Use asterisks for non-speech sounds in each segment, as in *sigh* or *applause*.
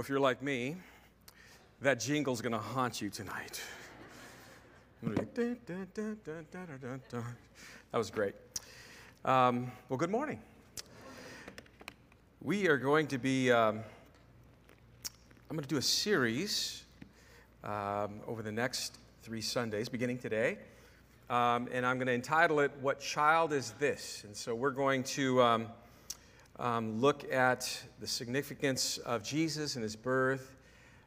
Well, if you're like me, that jingle's going to haunt you tonight. That was great. Um, well, good morning. We are going to be, um, I'm going to do a series um, over the next three Sundays, beginning today. Um, and I'm going to entitle it, What Child Is This? And so we're going to um, look at the significance of Jesus and his birth.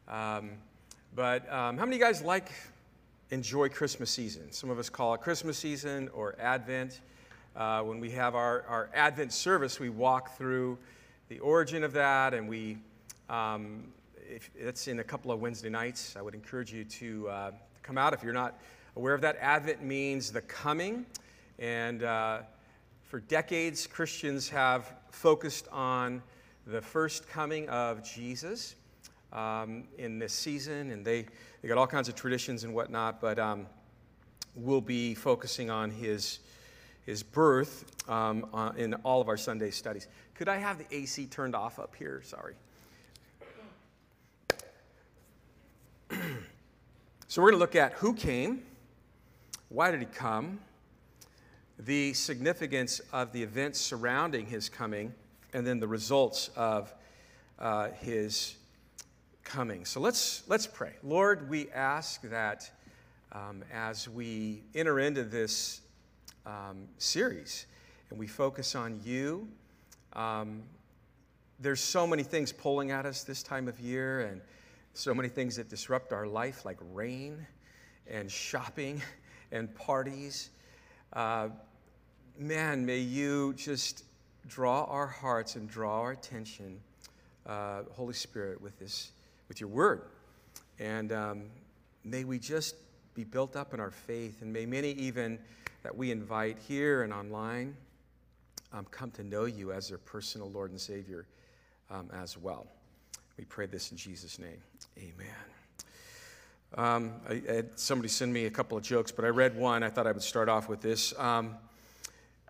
Um, but um, how many of you guys like, enjoy Christmas season? Some of us call it Christmas season or Advent. Uh, when we have our, our Advent service, we walk through the origin of that, and we, um, if it's in a couple of Wednesday nights, I would encourage you to uh, come out if you're not aware of that. Advent means the coming, and uh, for decades, Christians have focused on the first coming of Jesus um, in this season, and they, they got all kinds of traditions and whatnot, but um, we'll be focusing on his, his birth um, uh, in all of our Sunday studies. Could I have the AC turned off up here? Sorry. *clears throat* so, we're going to look at who came, why did he come, the significance of the events surrounding his coming and then the results of uh, his coming. So let's, let's pray. Lord, we ask that um, as we enter into this um, series and we focus on you, um, there's so many things pulling at us this time of year and so many things that disrupt our life, like rain and shopping and parties. Uh, man, may you just draw our hearts and draw our attention, uh, Holy Spirit, with this, with your word. And um, may we just be built up in our faith, and may many even that we invite here and online um, come to know you as their personal Lord and Savior um, as well. We pray this in Jesus' name. Amen. Um, I, I, had somebody send me a couple of jokes, but I read one. I thought I would start off with this. Um,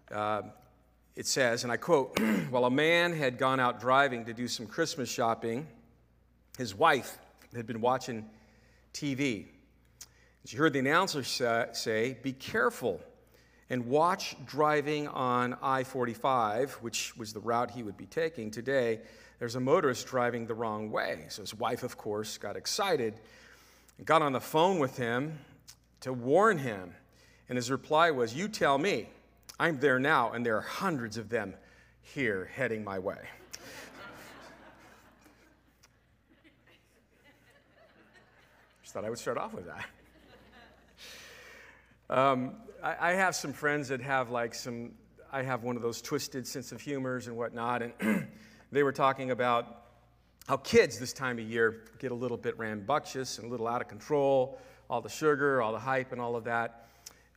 uh, it says, and I quote, *clears throat* While a man had gone out driving to do some Christmas shopping, his wife had been watching TV. She heard the announcer say, Be careful and watch driving on I 45, which was the route he would be taking today. There's a motorist driving the wrong way. So his wife, of course, got excited got on the phone with him to warn him. And his reply was, You tell me. I'm there now, and there are hundreds of them here heading my way. Just thought I would start off with that. Um, I, I, have some friends that have like some, I have one of those twisted sense of humors and whatnot, and *clears throat* they were talking about how kids this time of year get a little bit rambunctious and a little out of control, all the sugar, all the hype, and all of that.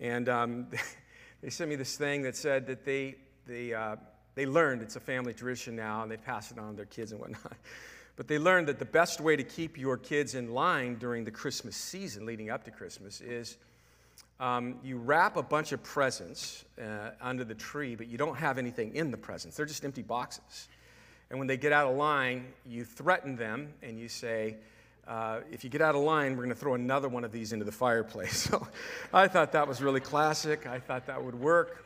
And um, *laughs* they sent me this thing that said that they, they, uh, they learned, it's a family tradition now, and they pass it on to their kids and whatnot. *laughs* But they learned that the best way to keep your kids in line during the Christmas season leading up to Christmas is um, you wrap a bunch of presents uh, under the tree, but you don't have anything in the presents. They're just empty boxes. And when they get out of line, you threaten them and you say, uh, if you get out of line, we're going to throw another one of these into the fireplace. *laughs* So I thought that was really classic. I thought that would work.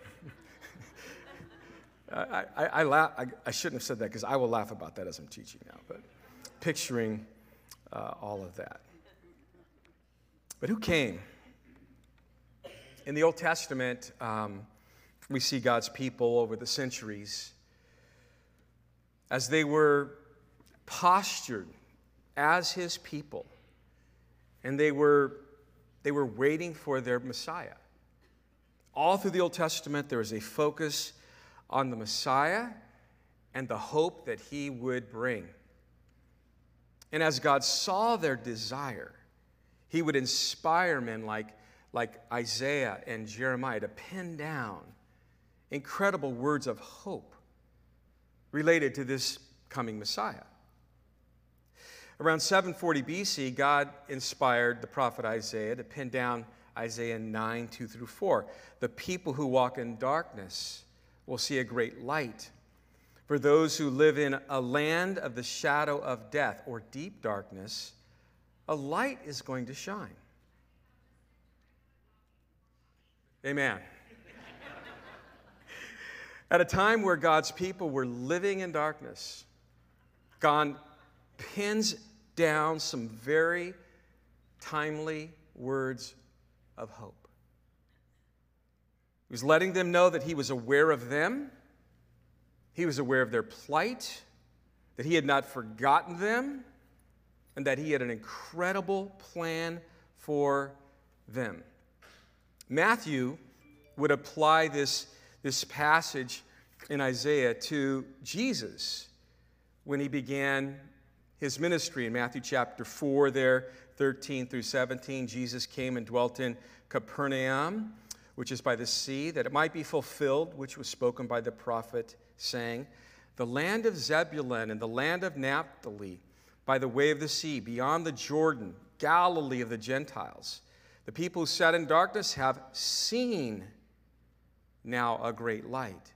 *laughs* I, I, I, I, I, shouldn't have said that because I will laugh about that as I'm teaching now, but picturing uh, all of that. But who came? In the Old Testament, um, we see God's people over the centuries as they were postured as his people. And they were, they were waiting for their Messiah. All through the Old Testament, there was a focus on the Messiah and the hope that he would bring. And as God saw their desire, he would inspire men like, like Isaiah and Jeremiah to pen down incredible words of hope related to this coming Messiah. Around 740 BC, God inspired the prophet Isaiah to pen down Isaiah 9, 2 through 4. The people who walk in darkness will see a great light. For those who live in a land of the shadow of death or deep darkness, a light is going to shine. Amen. At a time where God's people were living in darkness, God pins down some very timely words of hope. He was letting them know that he was aware of them, he was aware of their plight, that he had not forgotten them, and that he had an incredible plan for them. Matthew would apply this, this passage in Isaiah to Jesus when he began his ministry in Matthew chapter 4, there, 13 through 17. Jesus came and dwelt in Capernaum, which is by the sea, that it might be fulfilled, which was spoken by the prophet, saying, The land of Zebulun and the land of Naphtali, by the way of the sea, beyond the Jordan, Galilee of the Gentiles. The people who sat in darkness have seen now a great light.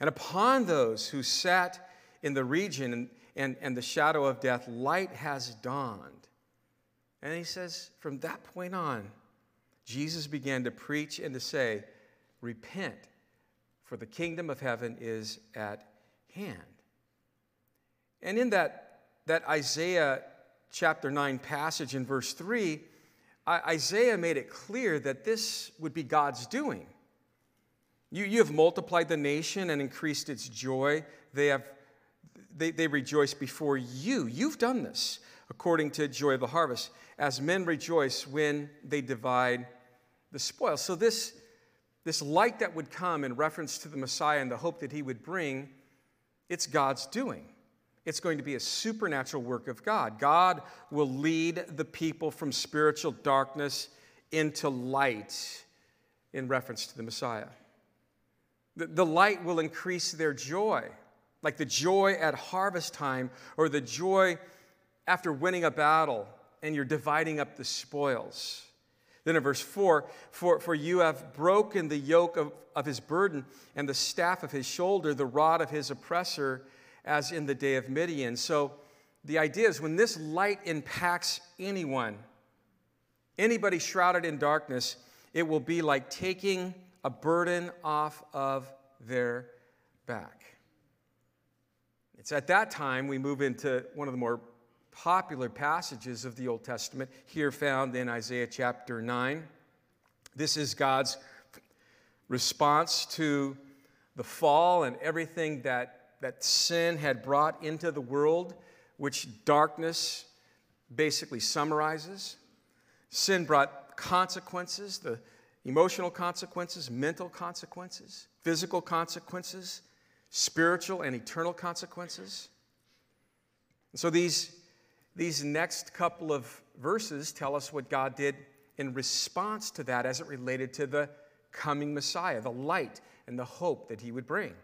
And upon those who sat in the region and, and the shadow of death, light has dawned. And he says, from that point on, Jesus began to preach and to say, Repent, for the kingdom of heaven is at hand. And in that, that Isaiah chapter 9 passage in verse 3, Isaiah made it clear that this would be God's doing. You, you have multiplied the nation and increased its joy. They have they, they rejoice before you. You've done this, according to Joy of the Harvest, as men rejoice when they divide the spoil. So, this, this light that would come in reference to the Messiah and the hope that he would bring, it's God's doing. It's going to be a supernatural work of God. God will lead the people from spiritual darkness into light in reference to the Messiah. The, light will increase their joy like the joy at harvest time or the joy after winning a battle and you're dividing up the spoils. Then in verse 4, for, for you have broken the yoke of, of his burden and the staff of his shoulder, the rod of his oppressor, as in the day of Midian. So the idea is when this light impacts anyone, anybody shrouded in darkness, it will be like taking a burden off of their back. It's at that time we move into one of the more popular passages of the Old Testament, here found in Isaiah chapter 9. This is God's response to the fall and everything that, that sin had brought into the world, which darkness basically summarizes. Sin brought consequences, the emotional consequences, mental consequences, physical consequences spiritual and eternal consequences. so these, these next couple of verses tell us what God did in response to that as it related to the coming Messiah, the light and the hope that he would bring.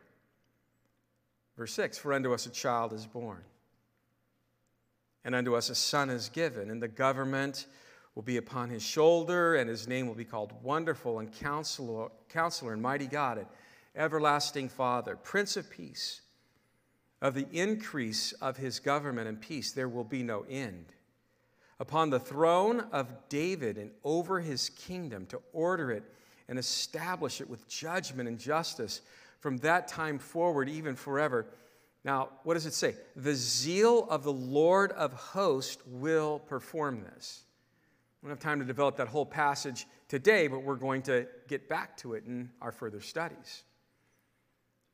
Verse 6 For unto us a child is born, and unto us a son is given, and the government will be upon his shoulder, and his name will be called Wonderful and Counselor, Counselor and Mighty God. And everlasting Father, Prince of Peace. Of the increase of his government and peace, there will be no end. Upon the throne of David and over his kingdom, to order it and establish it with judgment and justice from that time forward, even forever. Now, what does it say? The zeal of the Lord of hosts will perform this. We don't have time to develop that whole passage today, but we're going to get back to it in our further studies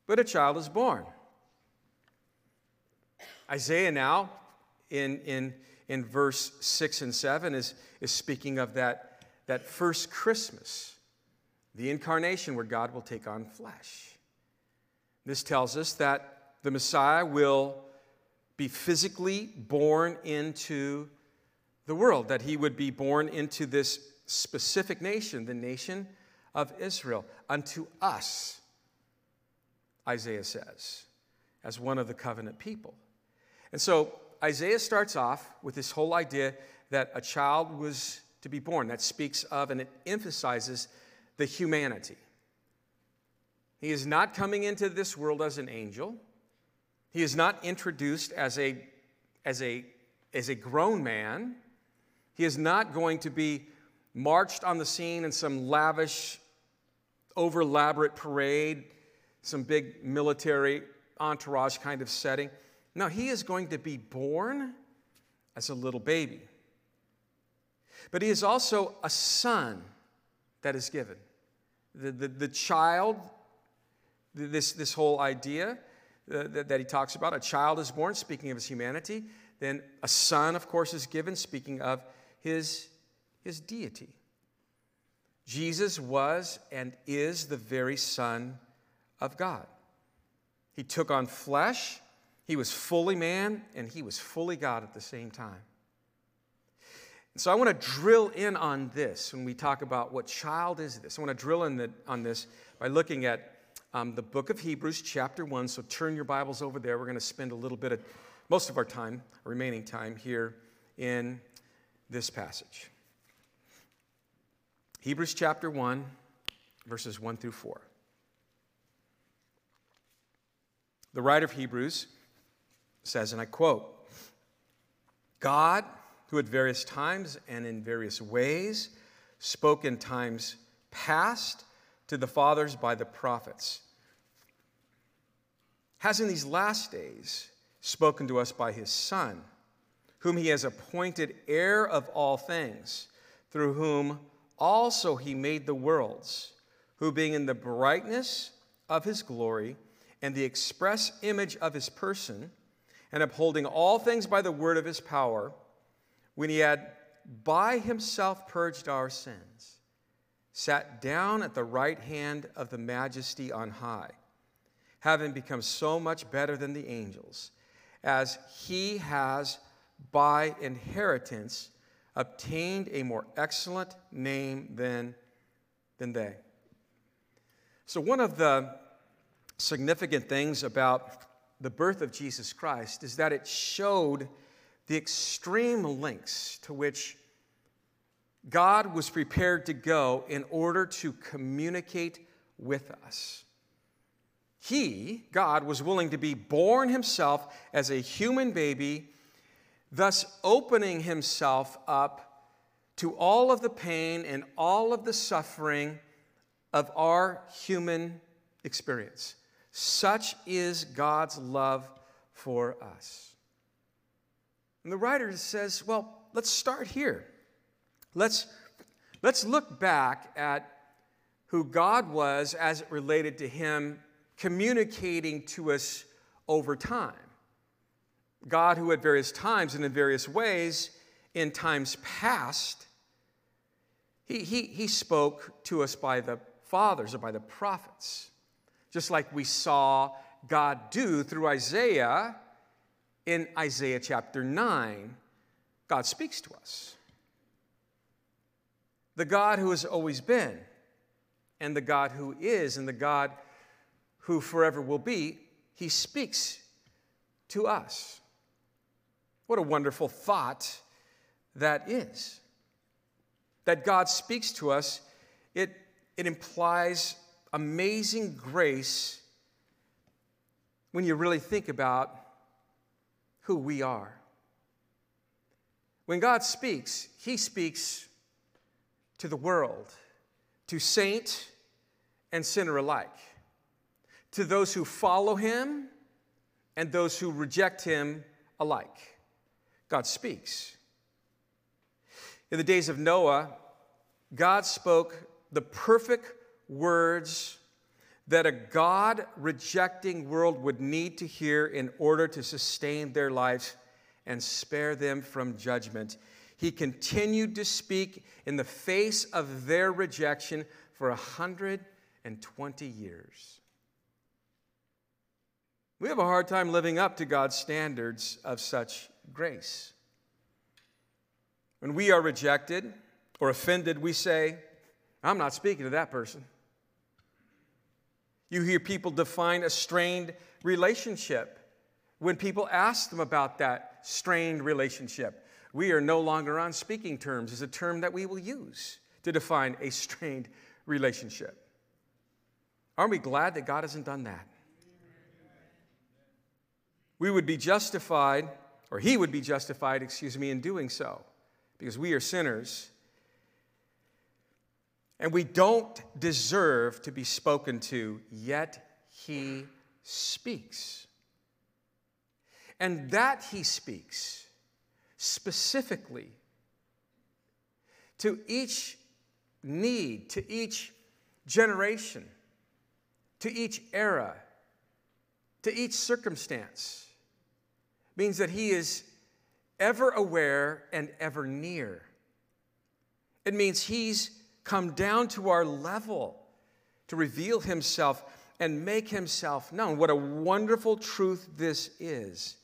but a child is born. Isaiah now, in, in, in verse 6 and 7, is, is speaking of that, that first Christmas, the incarnation where God will take on flesh. This tells us that the Messiah will be physically born into the world, that he would be born into this specific nation, the nation of Israel, unto us Isaiah says, as one of the covenant people. And so Isaiah starts off with this whole idea that a child was to be born. That speaks of and it emphasizes the humanity. He is not coming into this world as an angel. He is not introduced as a, as a, as a grown man. He is not going to be marched on the scene in some lavish, over elaborate parade, some big military entourage kind of setting. No, he is going to be born as a little baby. But he is also a son that is given. The, the, the child, this, this whole idea uh, that, that he talks about, a child is born, speaking of his humanity. Then a son, of course, is given, speaking of his, his deity. Jesus was and is the very Son of God. He took on flesh, he was fully man, and he was fully God at the same time. So I want to drill in on this when we talk about what child is this. I want to drill in the, on this by looking at um, the book of Hebrews, chapter 1. So turn your Bibles over there. We're going to spend a little bit of, most of our time, remaining time here in this passage. Hebrews chapter 1, verses 1 through 4. The writer of Hebrews says, and I quote, God who at various times and in various ways spoke in times past to the fathers by the prophets, has in these last days spoken to us by his Son, whom he has appointed heir of all things, through whom also he made the worlds, who being in the brightness of his glory and the express image of his person, and upholding all things by the word of his power, when he had by himself purged our sins, sat down at the right hand of the majesty on high, having become so much better than the angels, as he has by inheritance obtained a more excellent name than, than they. So, one of the significant things about the birth of Jesus Christ is that it showed the extreme lengths to which God was prepared to go in order to communicate with us. He, God, was willing to be born himself as a human baby, thus opening himself up to all of the pain and all of the suffering of our human experience. Such is God's love for us. And the writer says, well, let's start here. Let's, let's look back at who God was as it related to Him communicating to us over time. God, who at various times and in various ways, in times past, he, he, he spoke to us by the fathers or by the prophets, just like we saw God do through Isaiah in Isaiah chapter 9, God speaks to us. The God who has always been, and the God who is, and the God who forever will be, he speaks to us. What a wonderful thought that is. That God speaks to us, it, it implies amazing grace when you really think about who we are. When God speaks, He speaks to the world, to saint and sinner alike, to those who follow Him and those who reject Him alike. God speaks. In the days of Noah, God spoke the perfect words that a God rejecting world would need to hear in order to sustain their lives and spare them from judgment. He continued to speak in the face of their rejection for 120 years. We have a hard time living up to God's standards of such grace. When we are rejected or offended, we say, I'm not speaking to that person. You hear people define a strained relationship. When people ask them about that strained relationship, we are no longer on speaking terms, is a term that we will use to define a strained relationship. Aren't we glad that God hasn't done that? we would be justified, or he would be justified, excuse me, in doing so, because we are sinners. And we don't deserve to be spoken to, yet he speaks. And that he speaks specifically to each need, to each generation, to each era, to each circumstance means that he is ever aware and ever near. It means he's come down to our level to reveal himself and make himself known. What a wonderful truth this is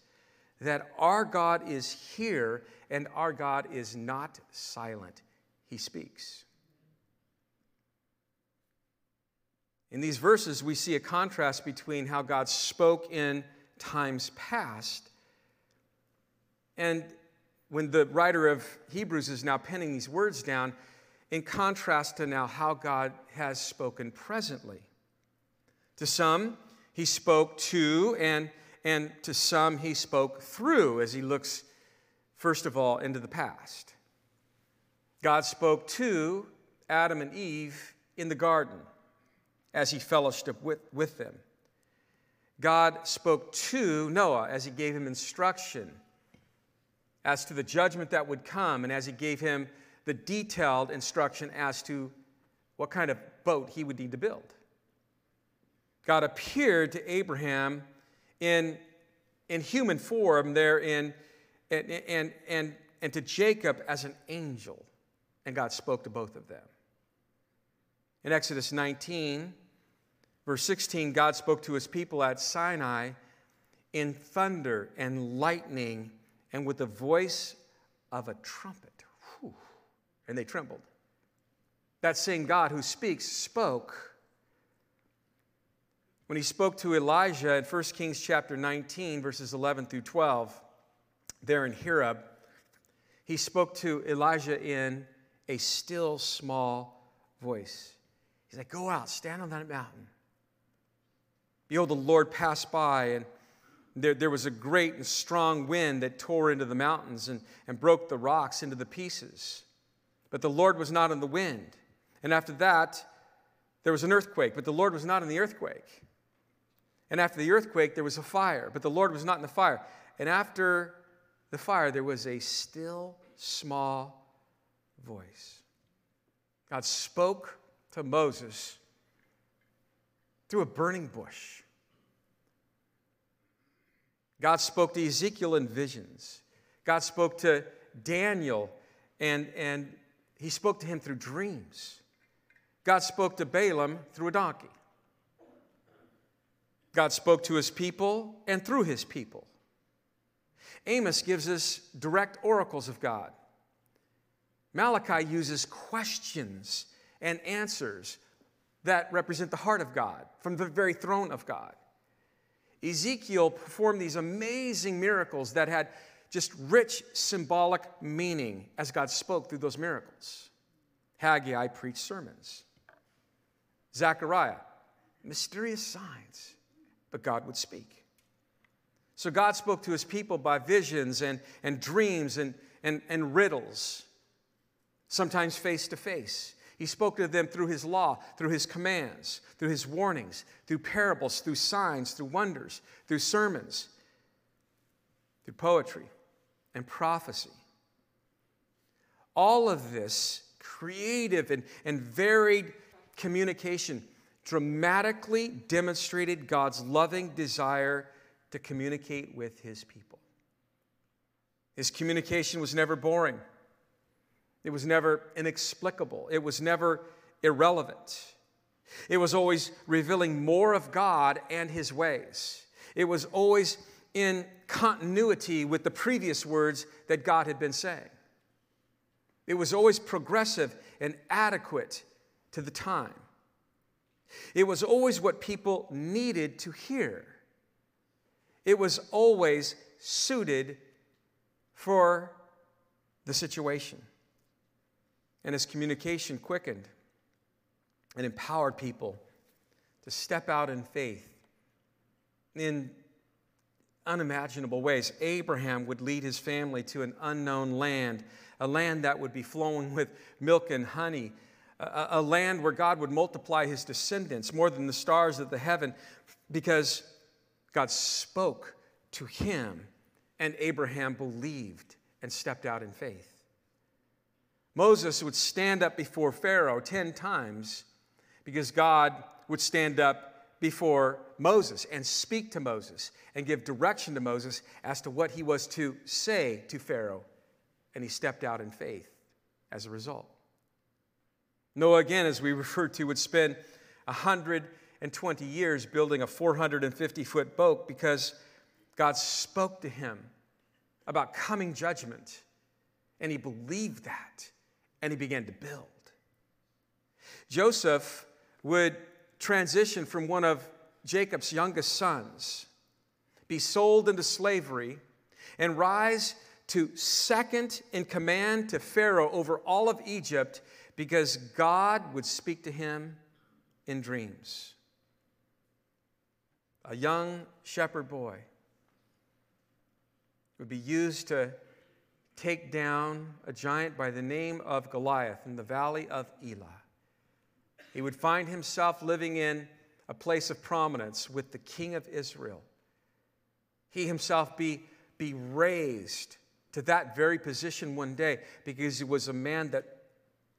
that our God is here and our God is not silent, he speaks. In these verses, we see a contrast between how God spoke in times past and when the writer of Hebrews is now penning these words down, in contrast to now how God has spoken presently. To some, he spoke to, and, and to some, he spoke through as he looks, first of all, into the past. God spoke to Adam and Eve in the garden as he fellowshiped with, with them. God spoke to Noah as he gave him instruction as to the judgment that would come and as he gave him the detailed instruction as to what kind of boat he would need to build. God appeared to Abraham in, in human form there in, and, and, and, and to Jacob as an angel, and God spoke to both of them. In Exodus 19, verse 16, God spoke to his people at Sinai in thunder and lightning and with the voice of a trumpet. Whew, and they trembled. That same God who speaks spoke. When he spoke to Elijah in 1 Kings chapter 19, verses 11 through 12, there in Horeb, he spoke to Elijah in a still small voice. He's like, Go out, stand on that mountain. Behold, the Lord passed by, and there, there was a great and strong wind that tore into the mountains and, and broke the rocks into the pieces. But the Lord was not in the wind. And after that, there was an earthquake, but the Lord was not in the earthquake. And after the earthquake, there was a fire, but the Lord was not in the fire. And after the fire, there was a still small voice. God spoke to Moses through a burning bush. God spoke to Ezekiel in visions. God spoke to Daniel, and, and he spoke to him through dreams. God spoke to Balaam through a donkey. God spoke to his people and through his people. Amos gives us direct oracles of God. Malachi uses questions and answers that represent the heart of God from the very throne of God. Ezekiel performed these amazing miracles that had just rich symbolic meaning as God spoke through those miracles. Haggai preached sermons. Zechariah, mysterious signs, but God would speak. So God spoke to his people by visions and, and dreams and, and, and riddles, sometimes face to face. He spoke to them through his law, through his commands, through his warnings, through parables, through signs, through wonders, through sermons, through poetry and prophecy. All of this creative and, and varied communication dramatically demonstrated God's loving desire to communicate with his people. His communication was never boring. It was never inexplicable. It was never irrelevant. It was always revealing more of God and His ways. It was always in continuity with the previous words that God had been saying. It was always progressive and adequate to the time. It was always what people needed to hear. It was always suited for the situation and his communication quickened and empowered people to step out in faith in unimaginable ways. Abraham would lead his family to an unknown land, a land that would be flowing *laughs* with milk and honey, a, a land where God would multiply his descendants more than the stars of the heaven because God spoke to him and Abraham believed and stepped out in faith. Moses would stand up before Pharaoh 10 times because God would stand up before Moses and speak to Moses and give direction to Moses as to what he was to say to Pharaoh. And he stepped out in faith as a result. Noah, again, as we *laughs* referred to, would spend 120 years building a 450 foot boat because God spoke to him about coming judgment. And he believed that, and he began to build. Joseph would transition from one of Jacob's youngest sons, be sold into slavery, and rise to second in command to Pharaoh over all of Egypt because God would speak to him in dreams. A young shepherd boy would be used to take down a giant by the name of Goliath in the valley of Elah. He would find himself living in a place of prominence with the king of Israel. He himself be, be raised to that very position one day because he was a man that,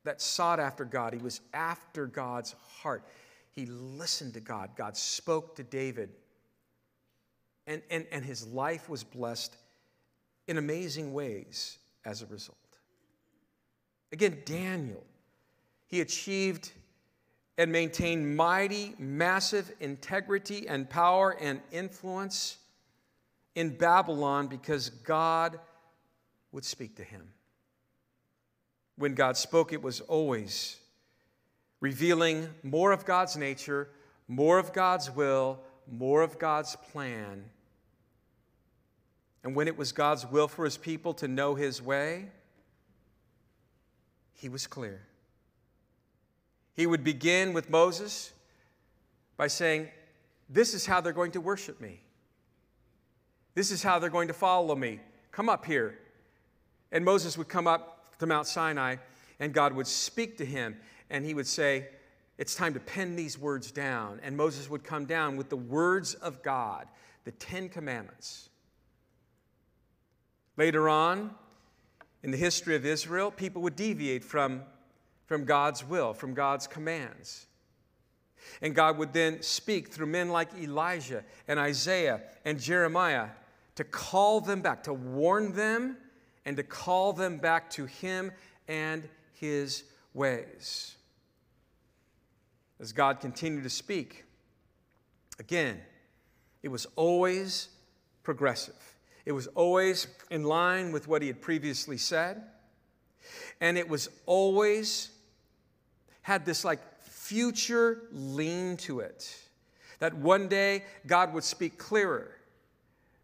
that sought after God. He was after God's heart. He listened to God. God spoke to David. And, and, and his life was blessed in amazing ways as a result. Again, Daniel, he achieved and maintained mighty, massive integrity and power and influence in Babylon because God would speak to him. When God spoke, it was always revealing more of God's nature, more of God's will, more of God's plan and when it was God's will for his people to know his way, he was clear. He would begin with Moses by saying, This is how they're going to worship me. This is how they're going to follow me. Come up here. And Moses would come up to Mount Sinai, and God would speak to him, and he would say, It's time to pen these words down. And Moses would come down with the words of God, the Ten Commandments. Later on, in the history of Israel, people would deviate from, from God's will, from God's commands. And God would then speak through men like Elijah and Isaiah and Jeremiah to call them back, to warn them, and to call them back to Him and His ways. As God continued to speak, again, it was always progressive. It was always in line with what he had previously said. And it was always had this like future lean to it. That one day God would speak clearer.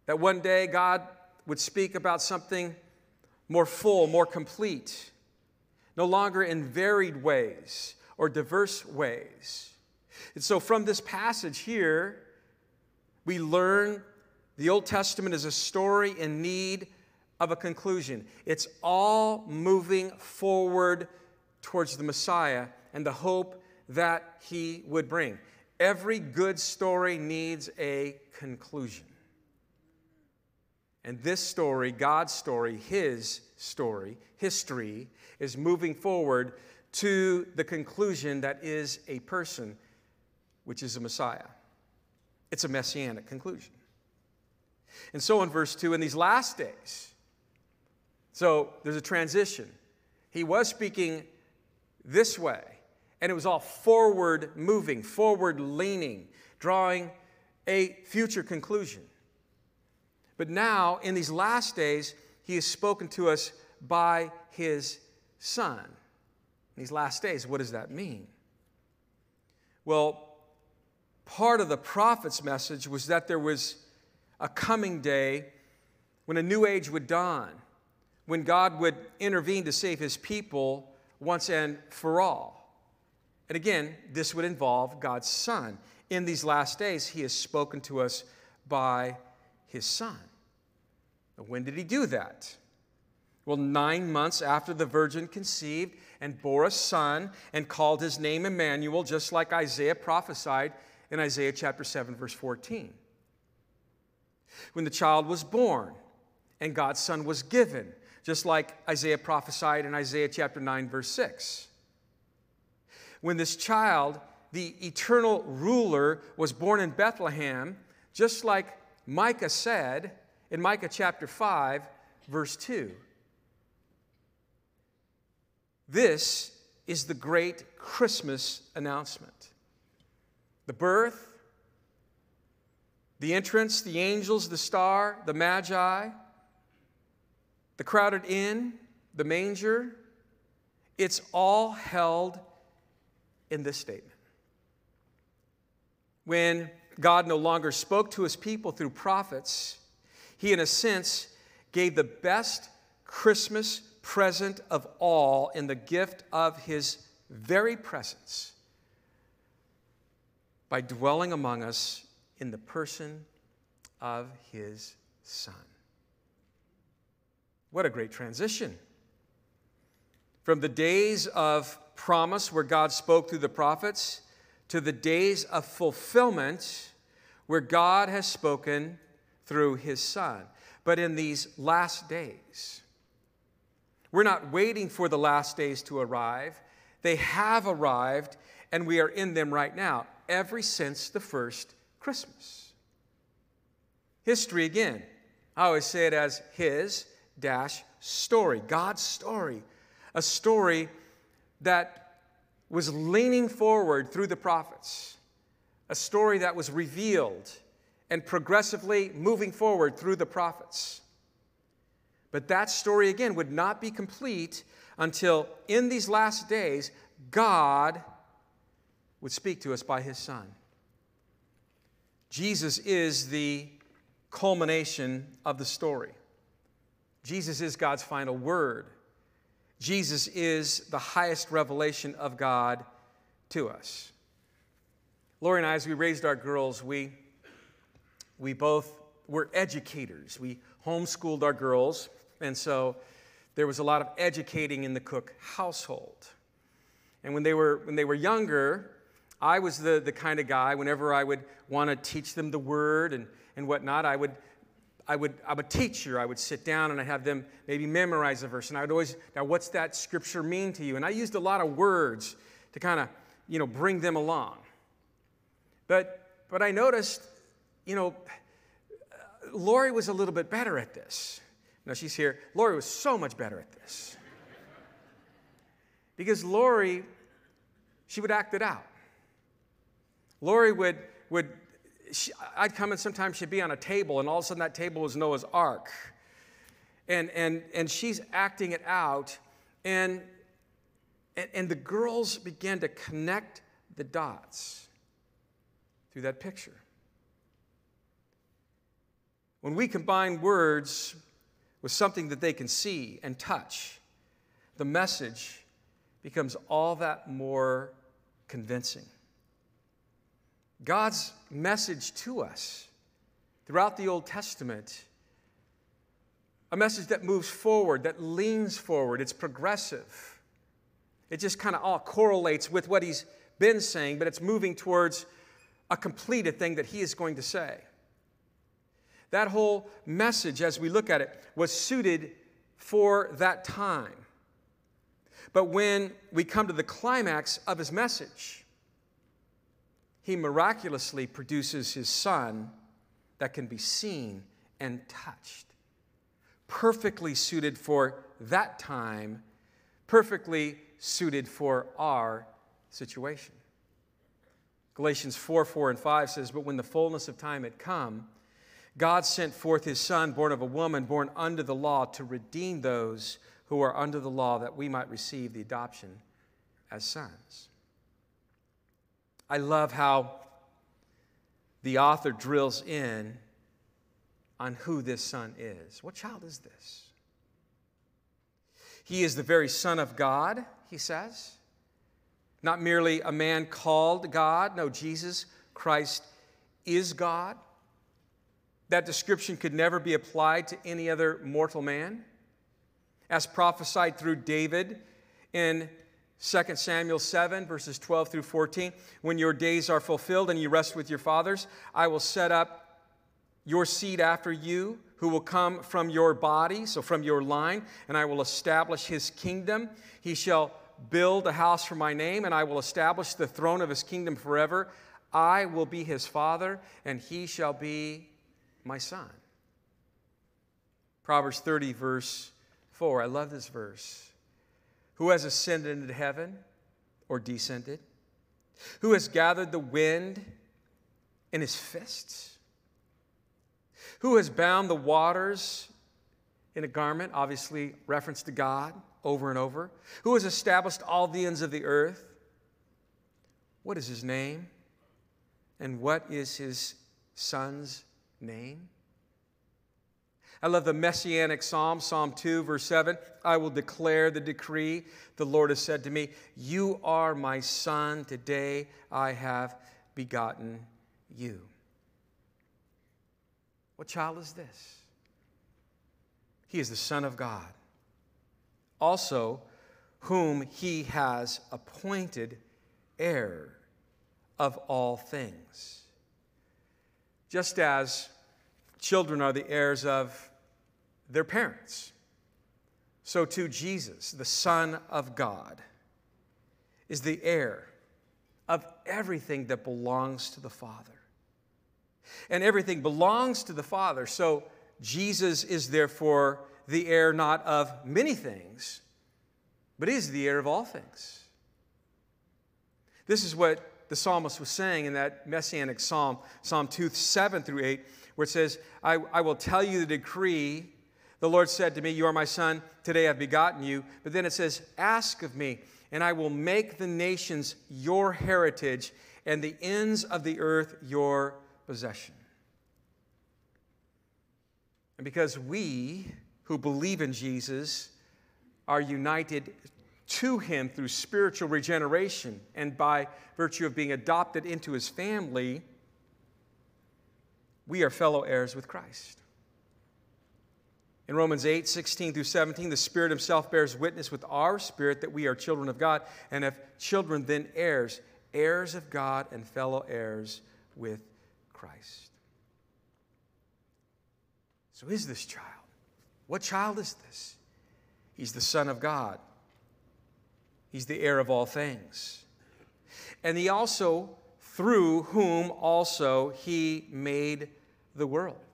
That one day God would speak about something more full, more complete. No longer in varied ways or diverse ways. And so from this passage here, we learn the Old Testament is a story in need of a conclusion. It's all moving forward towards the Messiah and the hope that he would bring. Every good story needs a conclusion. And this story, God's story, his story, history, is moving forward to the conclusion that is a person, which is a Messiah. It's a messianic conclusion. And so in verse 2, in these last days, so there's a transition. He was speaking this way, and it was all forward moving, forward leaning, drawing a future conclusion. But now, in these last days, he has spoken to us by his son. In these last days, what does that mean? Well, part of the prophet's message was that there was a coming day when a new age would dawn, when God would intervene to save his people once and for all. And again, this would involve God's Son. In these last days, he has spoken to us by his son. When did he do that? Well, nine months after the virgin conceived and bore a son and called his name Emmanuel, just like Isaiah prophesied in Isaiah chapter 7, verse 14. When the child was born and God's son was given, just like Isaiah prophesied in Isaiah chapter 9, verse 6. When this child, the eternal ruler, was born in Bethlehem, just like Micah said in Micah chapter 5, verse 2. This is the great Christmas announcement. The birth, the entrance, the angels, the star, the magi, the crowded inn, the manger, it's all held in this statement. When God no longer spoke to his people through prophets, he, in a sense, gave the best Christmas present of all in the gift of his very presence by dwelling among us in the person of his Son. What a great transition. From the days of promise where God spoke through the prophets to the days of fulfillment where God has spoken through his Son. But in these last days, we're not waiting for the last days to arrive. They have arrived, and we are in them right now, ever since the first Christmas. History again. I always say it as his dash story, God's story, a story that was leaning forward through the prophets, a story that was revealed and progressively moving forward through the prophets. But that story, again, would not be complete until in these last days, God would speak to us by his Son. Jesus is the culmination of the story. Jesus is God's final word. Jesus is the highest revelation of God to us. Lori and I, as we raised our girls, we, we both were educators. We homeschooled our girls, and so there was a lot of educating in the Cook household. And when they were, when they were younger, I was the, the kind of guy, whenever I would want to teach them the word and, and whatnot, I would, I would, I'm a teacher. I would sit down and I'd have them maybe memorize a verse. And I would always, now what's that scripture mean to you? And I used a lot of words to kind of, you know, bring them along. But, but I noticed, you know, Lori was a little bit better at this. Now she's here. Lori was so much better at this. because Lori, she would act it out. Lori would, would she, I'd come and sometimes she'd be on a table, and all of a sudden that table was Noah's Ark. And, and, and she's acting it out, and, and, and the girls began to connect the dots through that picture. When we combine words with something that they can see and touch, the message becomes all that more convincing. God's message to us throughout the Old Testament, a message that moves forward, that leans forward, it's progressive. It just kind of all correlates with what he's been saying, but it's moving towards a completed thing that he is going to say. That whole message, as we look at it, was suited for that time. But when we come to the climax of his message, he miraculously produces his son that can be seen and touched. Perfectly suited for that time, perfectly suited for our situation. Galatians 4 4 and 5 says, But when the fullness of time had come, God sent forth his Son, born of a woman, born under the law, to redeem those who are under the law, that we might receive the adoption as sons. I love how the author drills in on who this son is. What child is this? He is the very Son of God, he says. Not merely a man called God. No, Jesus Christ is God. That description could never be applied to any other mortal man. As prophesied through David in 2 Samuel 7, verses 12 through 14, when your days are fulfilled and you rest with your fathers, I will set up your seed after you, who will come from your body, so from your line, and I will establish his kingdom. He shall build a house for my name, and I will establish the throne of his kingdom forever. I will be his father, and he shall be my son. Proverbs 30, verse 4. I love this verse. Who has ascended into heaven or descended? Who has gathered the wind in his fists? Who has bound the waters in a garment? Obviously, reference to God over and over. Who has established all the ends of the earth? What is his name? And what is his son's name? I love the messianic psalm, Psalm 2, verse 7. I will declare the decree. The Lord has said to me, You are my son. Today I have begotten you. What child is this? He is the Son of God, also, whom he has appointed heir of all things. Just as children are the heirs of their parents. So too, Jesus, the Son of God, is the heir of everything that belongs to the Father. And everything belongs to the Father. So Jesus is therefore the heir not of many things, but is the heir of all things. This is what the psalmist was saying in that messianic psalm, Psalm 2, 7 through 8, where it says, I, I will tell you the decree. The Lord said to me, You are my son, today I've begotten you. But then it says, Ask of me, and I will make the nations your heritage, and the ends of the earth your possession. And because we who believe in Jesus are united to him through spiritual regeneration and by virtue of being adopted into his family, we are fellow heirs with Christ. In Romans 8, 16 through 17, the Spirit Himself bears witness with our spirit that we are children of God, and if children, then heirs, heirs of God and fellow heirs with Christ. So, is this child? What child is this? He's the Son of God, He's the heir of all things. And He also, through whom also He made the world.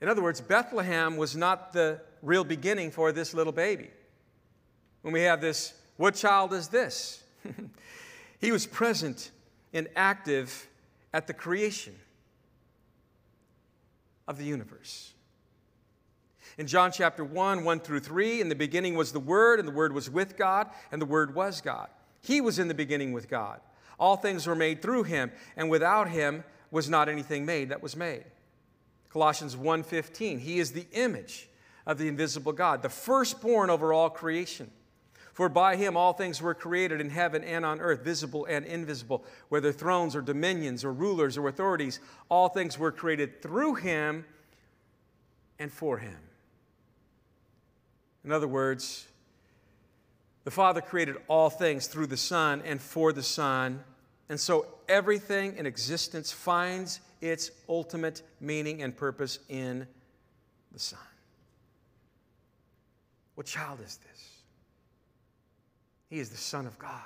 In other words, Bethlehem was not the real beginning for this little baby. When we have this, what child is this? *laughs* he was present and active at the creation of the universe. In John chapter 1, 1 through 3, in the beginning was the Word, and the Word was with God, and the Word was God. He was in the beginning with God. All things were made through him, and without him was not anything made that was made. Colossians 1:15, he is the image of the invisible God, the firstborn over all creation. For by him all things were created in heaven and on earth, visible and invisible, whether thrones or dominions or rulers or authorities, all things were created through him and for him. In other words, the Father created all things through the Son and for the Son and so everything in existence finds its ultimate meaning and purpose in the Son. What child is this? He is the Son of God,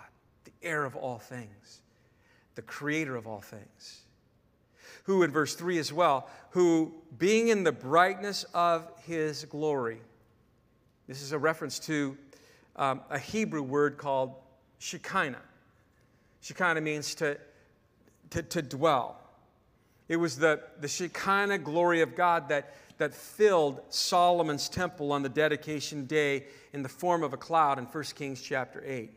the heir of all things, the creator of all things. Who, in verse 3 as well, who being in the brightness of his glory, this is a reference to um, a Hebrew word called Shekinah Shekinah means to, to, to dwell. It was the, the Shekinah glory of God that, that filled Solomon's temple on the dedication day in the form of a cloud in 1 Kings chapter 8.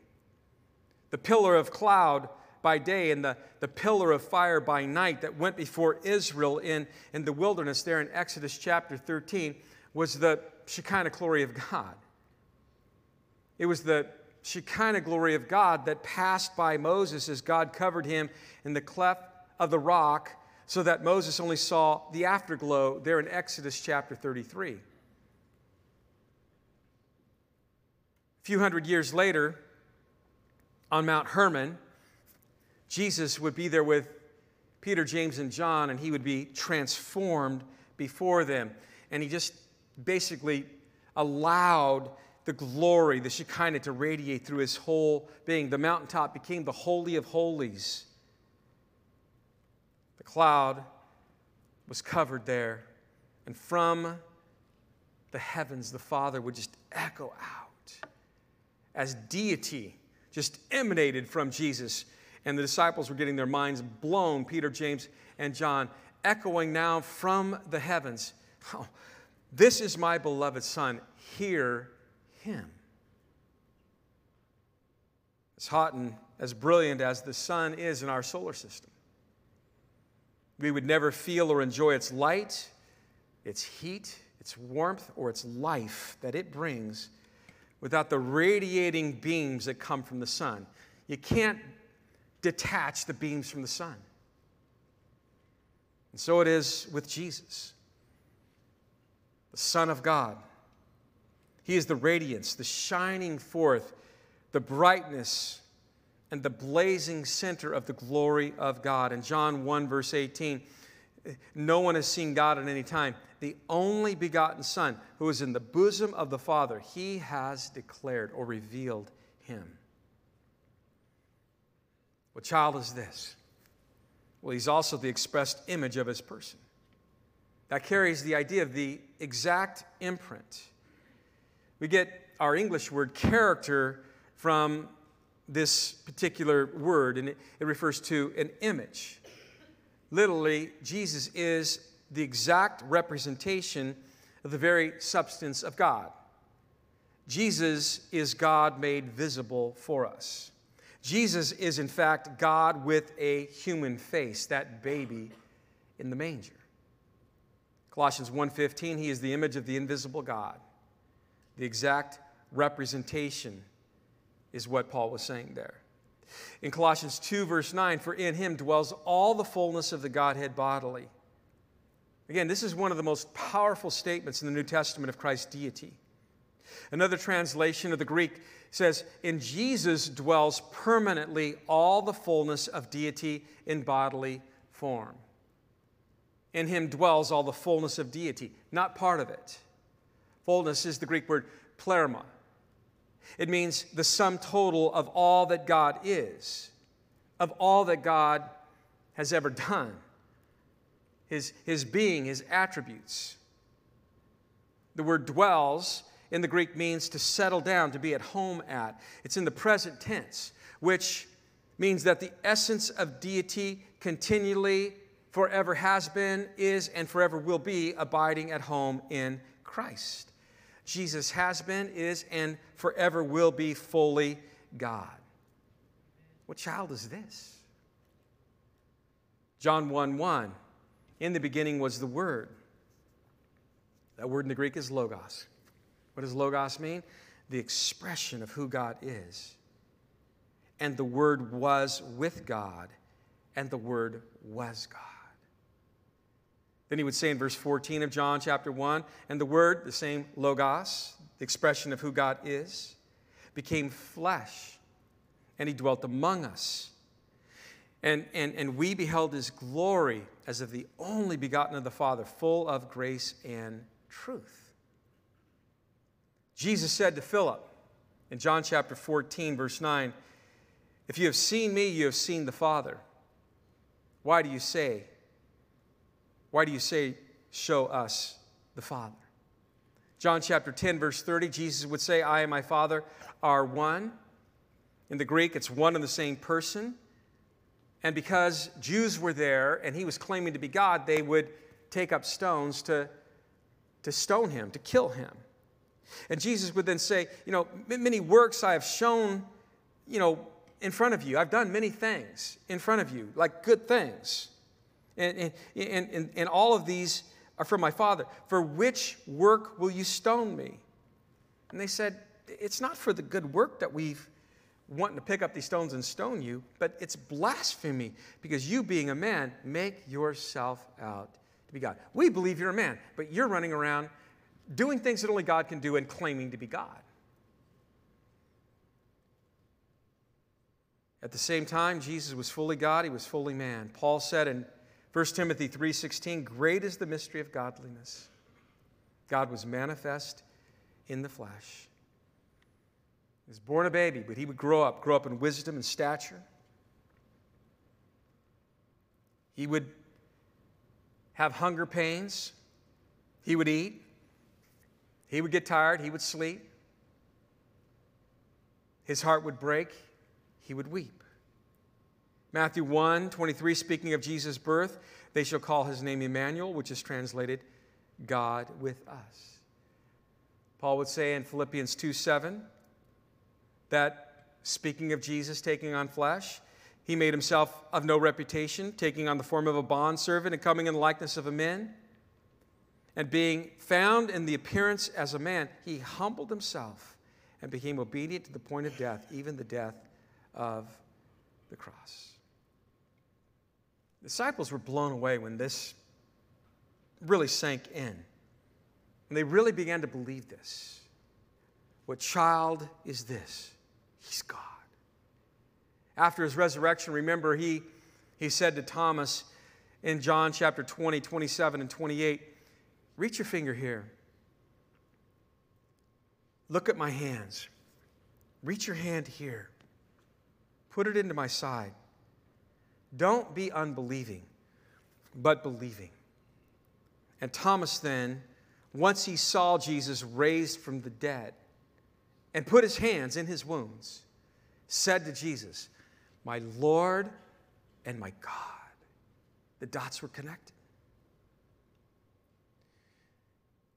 The pillar of cloud by day and the, the pillar of fire by night that went before Israel in, in the wilderness there in Exodus chapter 13 was the Shekinah glory of God. It was the Shekinah glory of God that passed by Moses as God covered him in the cleft of the rock so that Moses only saw the afterglow there in Exodus chapter 33. A few hundred years later, on Mount Hermon, Jesus would be there with Peter, James, and John, and he would be transformed before them. And he just basically allowed the glory, the Shekinah, to radiate through his whole being. The mountaintop became the Holy of Holies. Cloud was covered there, and from the heavens, the Father would just echo out as deity just emanated from Jesus. And the disciples were getting their minds blown, Peter, James, and John, echoing now from the heavens. Oh, this is my beloved Son. Hear him. As hot and as brilliant as the sun is in our solar system, we would never feel or enjoy its light, its heat, its warmth, or its life that it brings without the radiating beams that come from the sun. You can't detach the beams from the sun. And so it is with Jesus, the Son of God. He is the radiance, the shining forth, the brightness, and the blazing center of the glory of God. In John 1, verse 18, no one has seen God at any time. The only begotten Son, who is in the bosom of the Father, he has declared or revealed him. What child is this? Well, he's also the expressed image of his person. That carries the idea of the exact imprint. We get our English word character from this particular word, and it, it refers to an image. Literally, Jesus is the exact representation of the very substance of God. Jesus is God made visible for us. Jesus is, in fact, God with a human face, that baby in the manger. Colossians 1:15 he is the image of the invisible God. The exact representation is what Paul was saying there. In Colossians 2, verse 9, for in him dwells all the fullness of the Godhead bodily. Again, this is one of the most powerful statements in the New Testament of Christ's deity. Another translation of the Greek says, In Jesus dwells permanently all the fullness of deity in bodily form. In him dwells all the fullness of deity, not part of it. Fullness is the Greek word pleroma. It means the sum total of all that God is, of all that God has ever done, his, his being, his attributes. The word dwells in the Greek means to settle down, to be at home at. It's in the present tense, which means that the essence of deity continually, forever has been, is, and forever will be abiding at home in Christ. Jesus has been, is, and forever will be fully God. What child is this? John 1 1. In the beginning was the Word. That word in the Greek is logos. What does logos mean? The expression of who God is. And the Word was with God, and the Word was God. Then he would say in verse 14 of John chapter 1 and the Word, the same Logos, the expression of who God is, became flesh and he dwelt among us. And, and, and we beheld his glory as of the only begotten of the Father, full of grace and truth. Jesus said to Philip in John chapter 14, verse 9, If you have seen me, you have seen the Father. Why do you say, why do you say, Show us the Father? John chapter 10, verse 30, Jesus would say, I and my Father are one. In the Greek, it's one and the same person. And because Jews were there and he was claiming to be God, they would take up stones to, to stone him, to kill him. And Jesus would then say, You know, many works I have shown, you know, in front of you. I've done many things in front of you, like good things. And, and, and, and all of these are from my Father. For which work will you stone me? And they said, It's not for the good work that we've, wanting to pick up these stones and stone you, but it's blasphemy because you, being a man, make yourself out to be God. We believe you're a man, but you're running around doing things that only God can do and claiming to be God. At the same time, Jesus was fully God, he was fully man. Paul said in 1 Timothy 3:16, "Great is the mystery of godliness. God was manifest in the flesh." He was born a baby, but he would grow up, grow up in wisdom and stature. He would have hunger pains. He would eat. He would get tired. He would sleep. His heart would break. He would weep. Matthew 1 23, speaking of Jesus' birth, they shall call his name Emmanuel, which is translated God with us. Paul would say in Philippians 2 7 that speaking of Jesus taking on flesh, he made himself of no reputation, taking on the form of a bondservant and coming in the likeness of a man. And being found in the appearance as a man, he humbled himself and became obedient to the point of death, even the death of the cross. Disciples were blown away when this really sank in. And they really began to believe this. What child is this? He's God. After his resurrection, remember, he, he said to Thomas in John chapter 20, 27, and 28, Reach your finger here. Look at my hands. Reach your hand here. Put it into my side. Don't be unbelieving, but believing. And Thomas then, once he saw Jesus raised from the dead and put his hands in his wounds, said to Jesus, My Lord and my God. The dots were connected.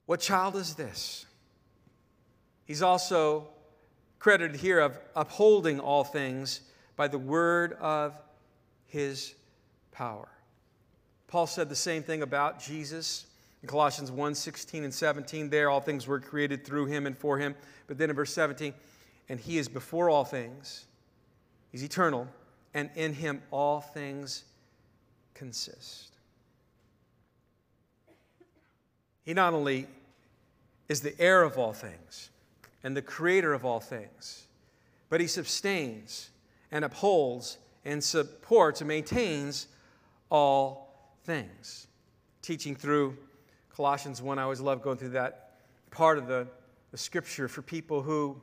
What child is this? He's also credited here of upholding all things by the word of his power. Paul said the same thing about Jesus in Colossians 1 16 and 17. There, all things were created through him and for him. But then in verse 17, and he is before all things, he's eternal, and in him all things consist. He not only is the heir of all things and the creator of all things. But he sustains and upholds and supports and maintains all things. Teaching through Colossians 1, I always love going through that part of the, the scripture for people who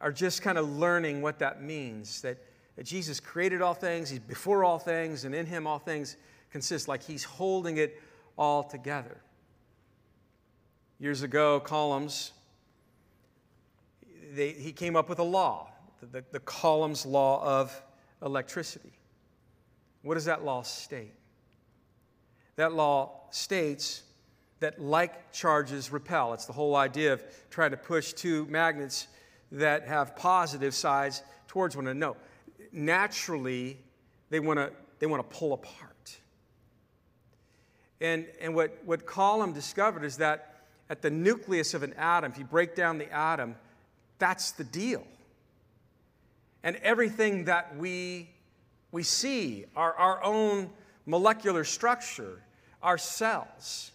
are just kind of learning what that means that, that Jesus created all things, he's before all things, and in him all things consist, like he's holding it all together. Years ago, Coulomb's, they, he came up with a law, the, the Coulomb's law of electricity. What does that law state? That law states that like charges repel. It's the whole idea of trying to push two magnets that have positive sides towards one another. No, naturally, they want to they want to pull apart. And, and what, what Coulomb discovered is that at the nucleus of an atom, if you break down the atom, that's the deal. And everything that we, we see, our, our own molecular structure, our cells,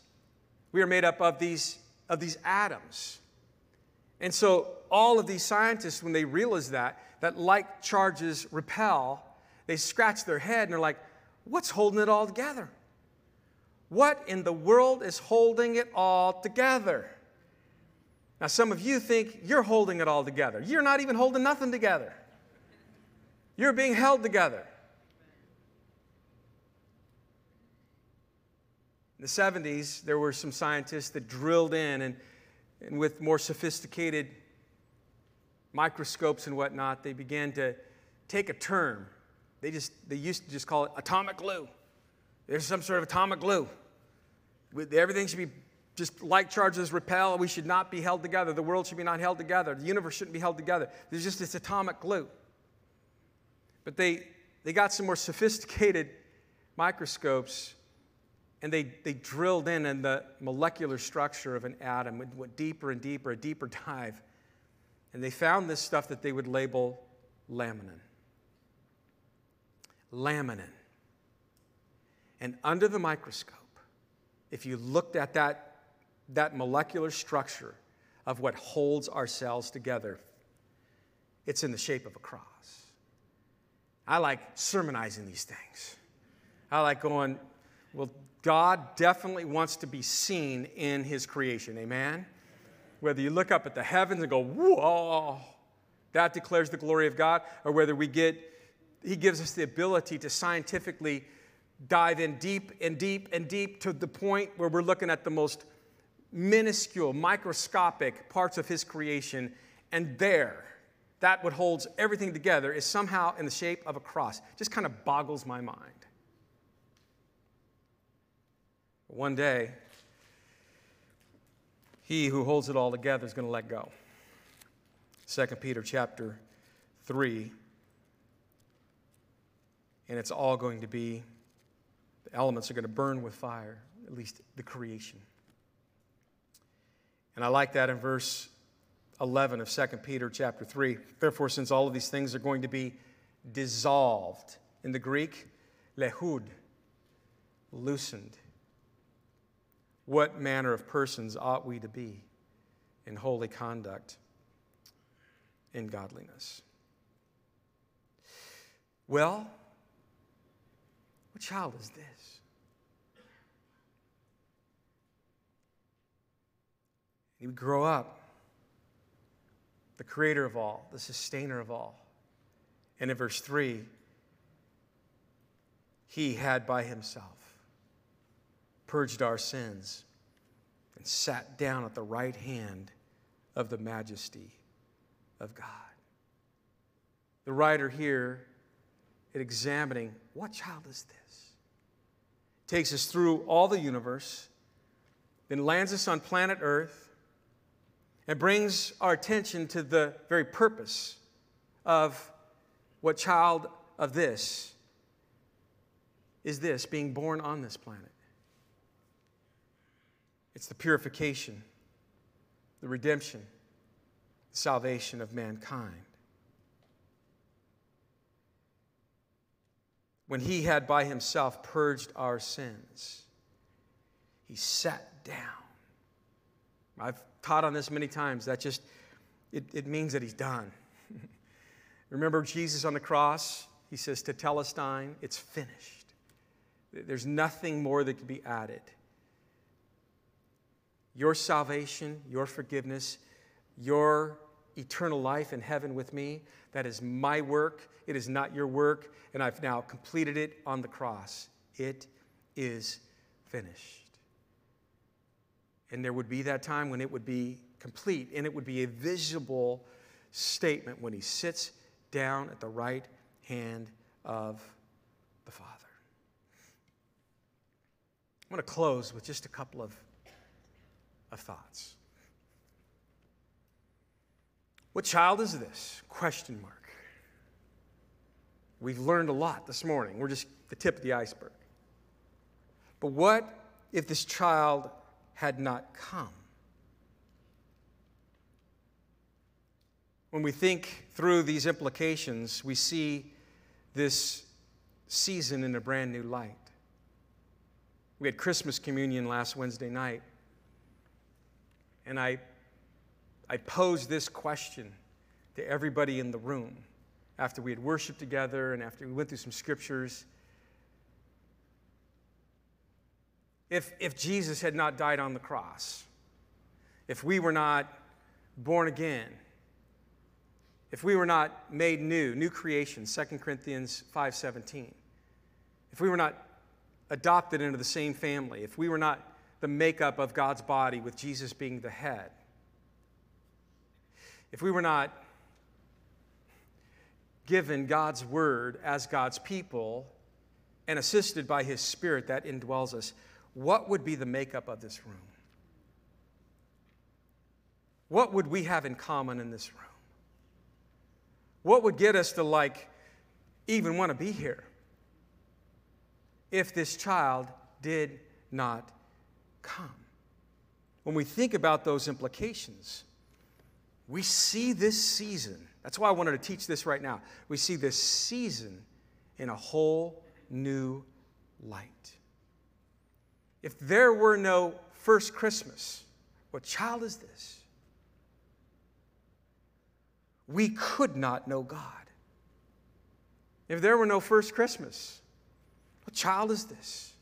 we are made up of these, of these atoms. And so, all of these scientists, when they realize that, that like charges repel, they scratch their head and they're like, what's holding it all together? What in the world is holding it all together? Now, some of you think you're holding it all together. You're not even holding nothing together, you're being held together. In the 70s, there were some scientists that drilled in and, and with more sophisticated microscopes and whatnot, they began to take a term. They just they used to just call it atomic glue. There's some sort of atomic glue. Everything should be just like charges repel. We should not be held together. The world should be not held together. The universe shouldn't be held together. There's just this atomic glue. But they, they got some more sophisticated microscopes and they, they drilled in in the molecular structure of an atom, went deeper and deeper, a deeper dive. And they found this stuff that they would label laminin. Laminin. And under the microscope, if you looked at that, that molecular structure of what holds our cells together, it's in the shape of a cross. I like sermonizing these things. I like going, well, God definitely wants to be seen in his creation. Amen? Whether you look up at the heavens and go, whoa, that declares the glory of God, or whether we get, he gives us the ability to scientifically dive in deep and deep and deep to the point where we're looking at the most minuscule, microscopic parts of his creation, and there, that what holds everything together is somehow in the shape of a cross. Just kind of boggles my mind. One day, he who holds it all together is going to let go. 2 Peter chapter 3. And it's all going to be, the elements are going to burn with fire, at least the creation. And I like that in verse 11 of 2 Peter chapter 3. Therefore, since all of these things are going to be dissolved, in the Greek, lehud, loosened, what manner of persons ought we to be in holy conduct, in godliness? Well, what child is this? He would grow up, the creator of all, the sustainer of all. And in verse 3, he had by himself purged our sins, and sat down at the right hand of the majesty of God. The writer here, in examining what child is this, takes us through all the universe, then lands us on planet Earth, and brings our attention to the very purpose of what child of this is this being born on this planet. It's the purification, the redemption, the salvation of mankind. When he had by himself purged our sins, he sat down. I've taught on this many times. That just, it, it means that he's done. *laughs* Remember Jesus on the cross? He says, to Tetelestai, it's finished. There's nothing more that can be added your salvation, your forgiveness, your eternal life in heaven with me. That is my work. It is not your work. And I've now completed it on the cross. It is finished. And there would be that time when it would be complete and it would be a visible statement when he sits down at the right hand of the Father. I want to close with just a couple of of thoughts. What child is this? Question mark. We've learned a lot this morning. We're just the tip of the iceberg. But what if this child had not come? When we think through these implications, we see this season in a brand new light. We had Christmas communion last Wednesday night. And I, I posed this question to everybody in the room after we had worshiped together and after we went through some scriptures. If, if Jesus had not died on the cross, if we were not born again, if we were not made new, new creation, 2 Corinthians 5:17, if we were not adopted into the same family, if we were not the makeup of God's body, with Jesus being the head. If we were not given God's word as God's people and assisted by his spirit that indwells us, what would be the makeup of this room? What would we have in common in this room? What would get us to like even want to be here if this child did not come. When we think about those implications, We see this season, that's why I wanted to teach this right now. We see this season in a whole new light. If there were no first Christmas, what child is this? We could not know God. If there were no first Christmas, what child is this?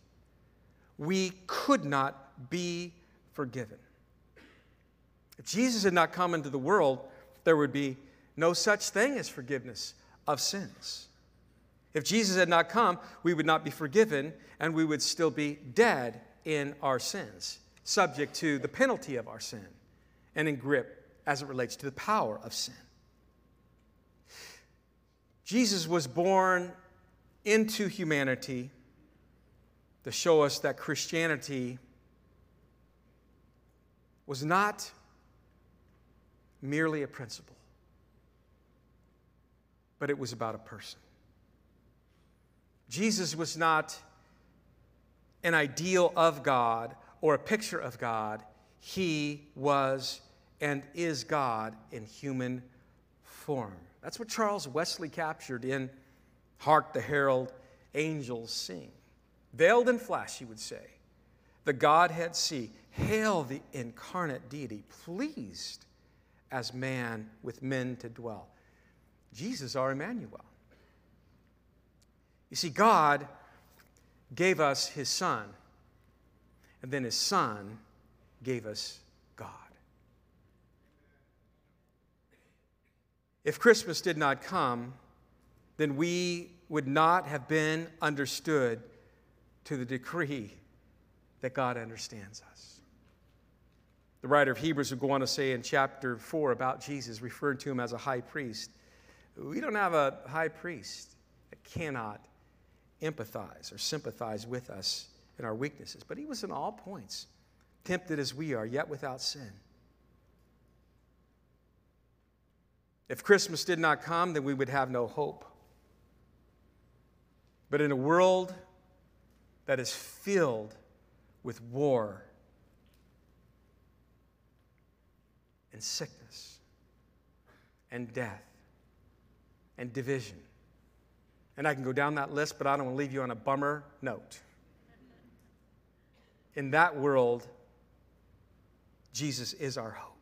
We could not be forgiven. If Jesus had not come into the world, there would be no such thing as forgiveness of sins. If Jesus had not come, we would not be forgiven and we would still be dead in our sins, subject to the penalty of our sin and in grip as it relates to the power of sin. Jesus was born into humanity to show us that Christianity was not merely a principle, but it was about a person. Jesus was not an ideal of God or a picture of God. He was and is God in human form. That's what Charles Wesley captured in Hark the Herald Angels Sing. Veiled in flesh, he would say, the Godhead see. Hail the incarnate deity, pleased as man with men to dwell. Jesus, our Emmanuel. You see, God gave us his Son, and then his Son gave us God. If Christmas did not come, then we would not have been understood to the decree that God understands us. The writer of Hebrews would go on to say in chapter 4 about Jesus, referring to him as a high priest. We don't have a high priest that cannot empathize or sympathize with us in our weaknesses, but he was in all points tempted as we are, yet without sin. If Christmas did not come, then we would have no hope. But in a world that is filled with war and sickness and death and division. And I can go down that list, but I don't want to leave you on a bummer note. In that world, Jesus is our hope.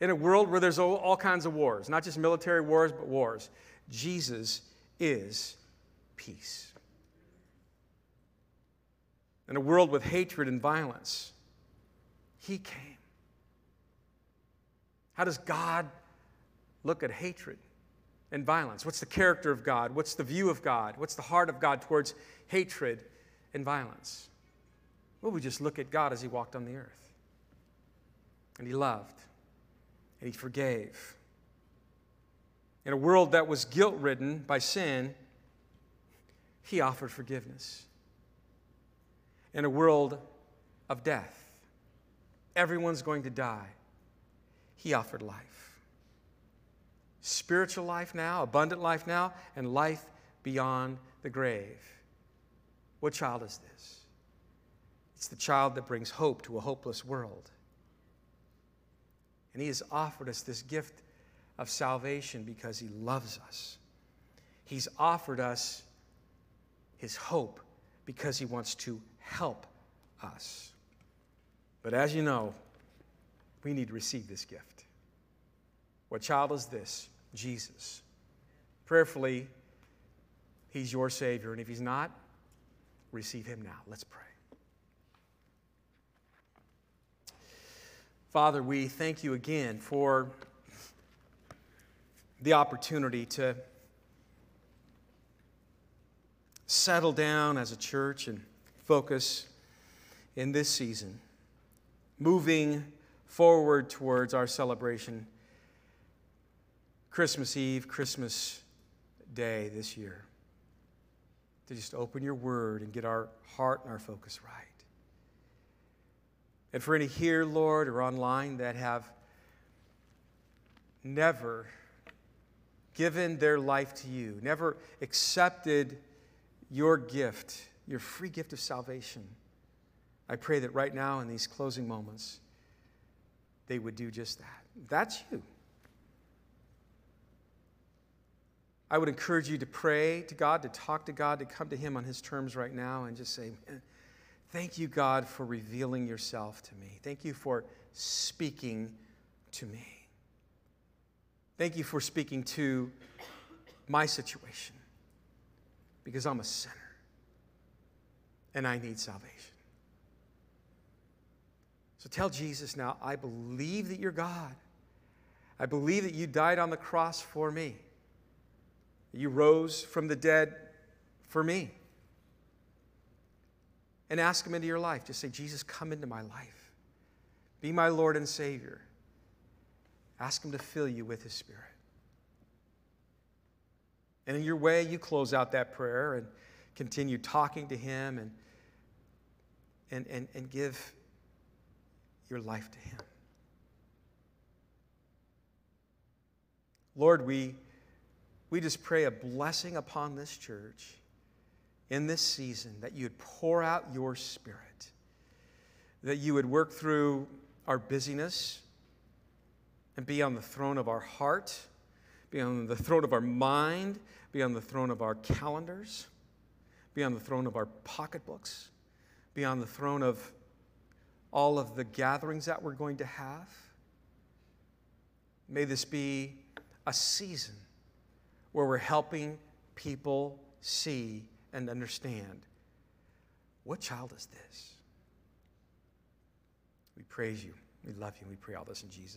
In a world where there's all kinds of wars, not just military wars, but wars, Jesus is peace. In a world with hatred and violence, He came. How does God look at hatred and violence? What's the character of God? What's the view of God? What's the heart of God towards hatred and violence? Well, we just look at God as He walked on the earth. And He loved, and He forgave. In a world that was guilt ridden by sin, He offered forgiveness. In a world of death, everyone's going to die. He offered life. Spiritual life now, abundant life now, and life beyond the grave. What child is this? It's the child that brings hope to a hopeless world. And He has offered us this gift of salvation because He loves us. He's offered us His hope because He wants to help us. But as you know, we need to receive this gift. What child is this? Jesus. Prayerfully, He's your Savior. And if He's not, receive Him now. Let's pray. Father, we thank you again for the opportunity to settle down as a church and focus in this season, moving forward towards our celebration Christmas Eve, Christmas Day this year. To just open your word and get our heart and our focus right. And for any here, Lord, or online that have never given their life to you, never accepted your gift, your free gift of salvation, I pray that right now in these closing moments, they would do just that. That's you. I would encourage you to pray to God, to talk to God, to come to Him on His terms right now and just say, Thank you, God, for revealing yourself to me. Thank you for speaking to me. Thank you for speaking to my situation because I'm a sinner and I need salvation. So tell Jesus now, I believe that you're God. I believe that you died on the cross for me. You rose from the dead for me. And ask him into your life. Just say, Jesus, come into my life. Be my Lord and Savior. Ask him to fill you with his Spirit. And in your way, you close out that prayer and continue talking to him and, and, and, and give your life to him. Lord, we we just pray a blessing upon this church in this season that you would pour out your spirit, that you would work through our busyness and be on the throne of our heart, be on the throne of our mind, be on the throne of our calendars, be on the throne of our pocketbooks, be on the throne of all of the gatherings that we're going to have. May this be a season where we're helping people see and understand what child is this? We praise you. We love you. We pray all this in Jesus'